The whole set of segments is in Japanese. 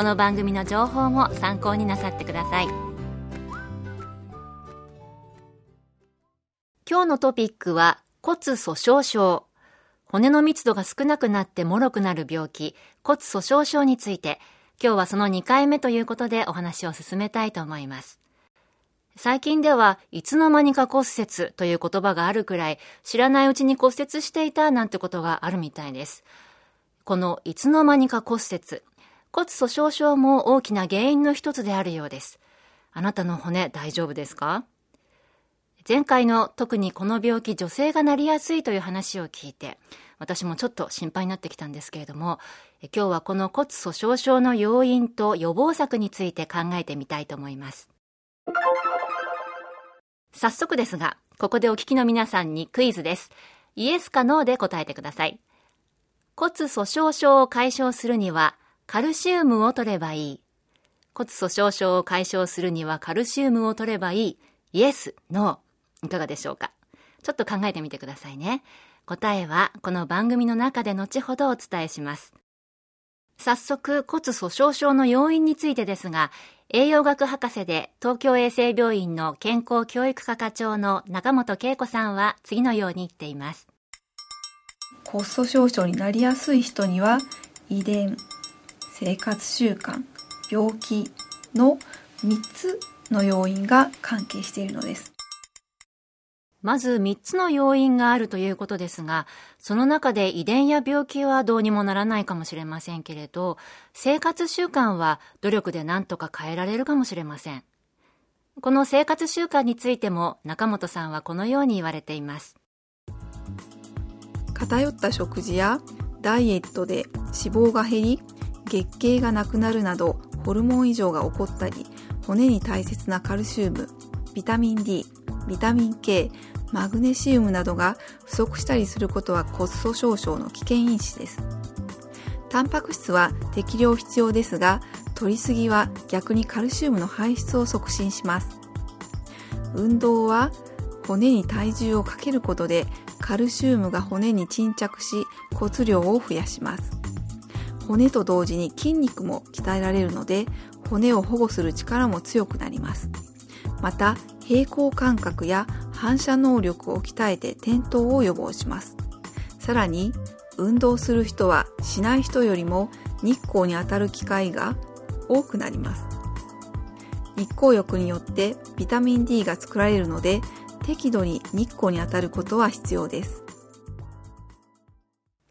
この番組の情報も参考になさってください。今日のトピックは骨粗鬆症。骨の密度が少なくなって脆くなる病気。骨粗鬆症について。今日はその2回目ということでお話を進めたいと思います。最近ではいつの間にか骨折という言葉があるくらい知らないうちに骨折していたなんてことがあるみたいです。このいつの間にか骨折。骨粗鬆症も大きな原因の一つであるようです。あなたの骨大丈夫ですか？前回の特にこの病気女性がなりやすいという話を聞いて私もちょっと心配になってきたんですけれども今日はこの骨粗鬆症の要因と予防策について考えてみたいと思います。早速ですがここでお聞きの皆さんにクイズです。イエスかノーで答えてください。骨粗鬆症を解消するにはカルシウムを取ればいい。骨粗鬆症を解消するにはカルシウムを取ればいい。イエス、ノー。いかがでしょうか？ちょっと考えてみてくださいね。答えはこの番組の中で後ほどお伝えします。早速、骨粗鬆症の要因についてですが、栄養学博士で東京衛生病院の健康教育科課長の中本恵子さんは次のように言っています。骨粗鬆症になりやすい人には遺伝、生活習慣病気の3つの要因が関係しているのですまず3つの要因があるということですが、その中で遺伝や病気はどうにもならないかもしれませんけれど、生活習慣は努力で何とか変えられるかもしれません。この生活習慣についても中本さんはこのように言われています。偏った食事やダイエットで脂肪が減り、月経がなくなるなどホルモン異常が起こったり骨に大切なカルシウムビタミン D ビタミン K マグネシウムなどが不足したりすることは骨粗鬆症の危険因子です。タンパク質は適量必要ですが摂りすぎは逆にカルシウムの排出を促進します。運動は骨に体重をかけることでカルシウムが骨に沈着し骨量を増やします。骨と同時に筋肉も鍛えられるので骨を保護する力も強くなります。また平衡感覚や反射能力を鍛えて転倒を予防します。さらに運動する人はしない人よりも日光に当たる機会が多くなります。日光浴によってビタミン D が作られるので適度に日光に当たることは必要です。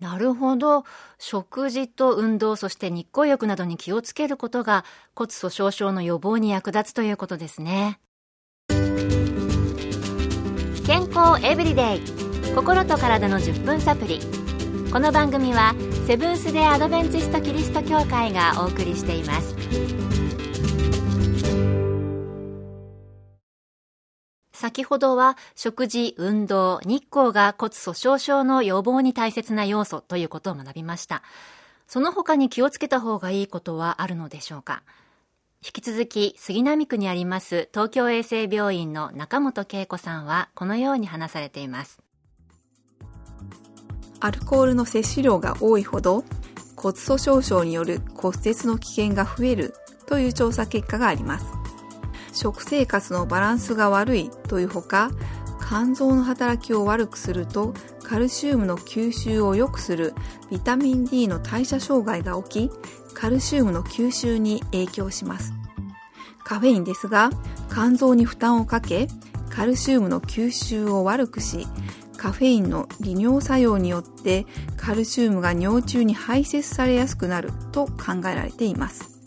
なるほど。食事と運動、そして日光浴などに気をつけることが骨粗鬆症の予防に役立つということですね。健康エブリデイ心と体の10分サプリこの番組はセブンス・デ・アドベンチスト・キリスト教会がお送りしています先ほどは食事、運動、日光が骨粗鬆症の予防に大切な要素ということを学びました。その他に気をつけた方がいいことはあるのでしょうか？引き続き杉並区にあります東京衛生病院の中本恵子さんはこのように話されています。アルコールの摂取量が多いほど骨粗鬆症による骨折の危険が増えるという調査結果があります。食生活のバランスが悪いというほか肝臓の働きを悪くするとカルシウムの吸収を良くするビタミン D の代謝障害が起きカルシウムの吸収に影響します。カフェインですが肝臓に負担をかけカルシウムの吸収を悪くしカフェインの利尿作用によってカルシウムが尿中に排泄されやすくなると考えられています。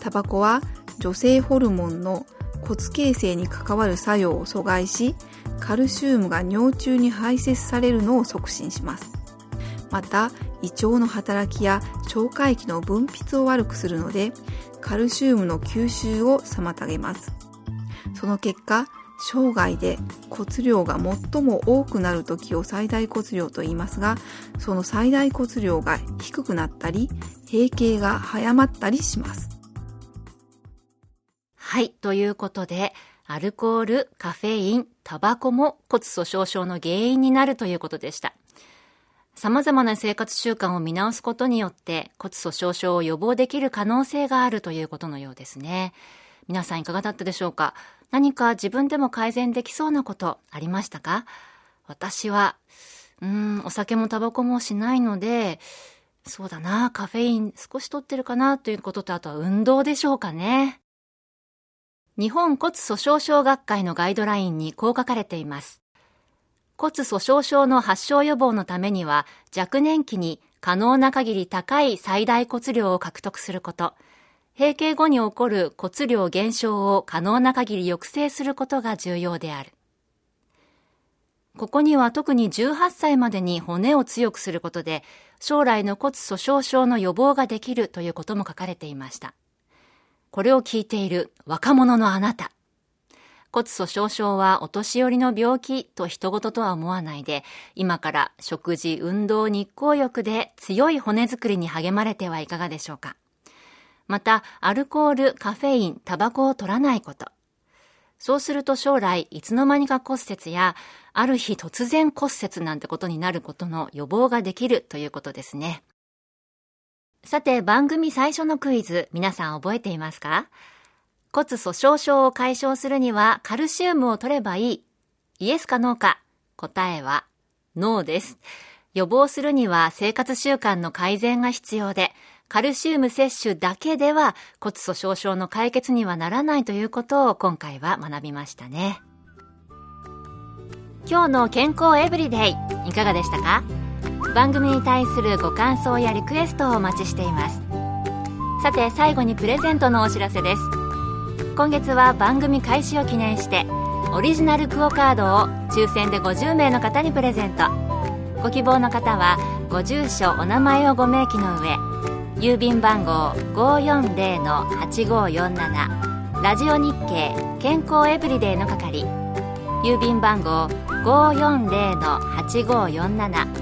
タバコは女性ホルモンの骨形成に関わる作用を阻害しカルシウムが尿中に排泄されるのを促進します。また胃腸の働きや腸回液の分泌を悪くするのでカルシウムの吸収を妨げます。その結果生涯で骨量が最も多くなる時を最大骨量と言いますがその最大骨量が低くなったり閉経が早まったりします。はいということでアルコールカフェインタバコも骨粗鬆症の原因になるということでした様々な生活習慣を見直すことによって骨粗鬆症を予防できる可能性があるということのようですね。皆さんいかがだったでしょうか？何か自分でも改善できそうなことありましたか？私は、うん、お酒もタバコもしないので、そうだな、カフェイン少し取ってるかなということと、あとは運動でしょうかね。日本骨粗鬆症学会のガイドラインにこう書かれています。骨粗鬆症の発症予防のためには若年期に可能な限り高い最大骨量を獲得すること、閉経後に起こる骨量減少を可能な限り抑制することが重要である。ここには特に18歳までに骨を強くすることで将来の骨粗鬆症の予防ができるということも書かれていました。これを聞いている若者のあなた。骨粗鬆症はお年寄りの病気と人事とは思わないで、今から食事、運動、日光浴で強い骨作りに励まれてはいかがでしょうか。また、アルコール、カフェイン、タバコを取らないこと。そうすると将来、いつの間にか骨折や、ある日突然骨折なんてことになることの予防ができるということですね。さて、番組最初のクイズ、皆さん覚えていますか？骨粗鬆症を解消するにはカルシウムを取ればいい。イエスかノーか？答えはノーです。予防するには生活習慣の改善が必要で、カルシウム摂取だけでは骨粗鬆症の解決にはならないということを今回は学びましたね。今日の健康エブリデイいかがでしたか？番組に対するご感想やリクエストをお待ちしています。さて最後にプレゼントのお知らせです。今月は番組開始を記念してオリジナルクオカードを抽選で50名の方にプレゼントご希望の方はご住所お名前をご明記の上郵便番号540-8547ラジオ日経健康エブリデイの係郵便番号540-8547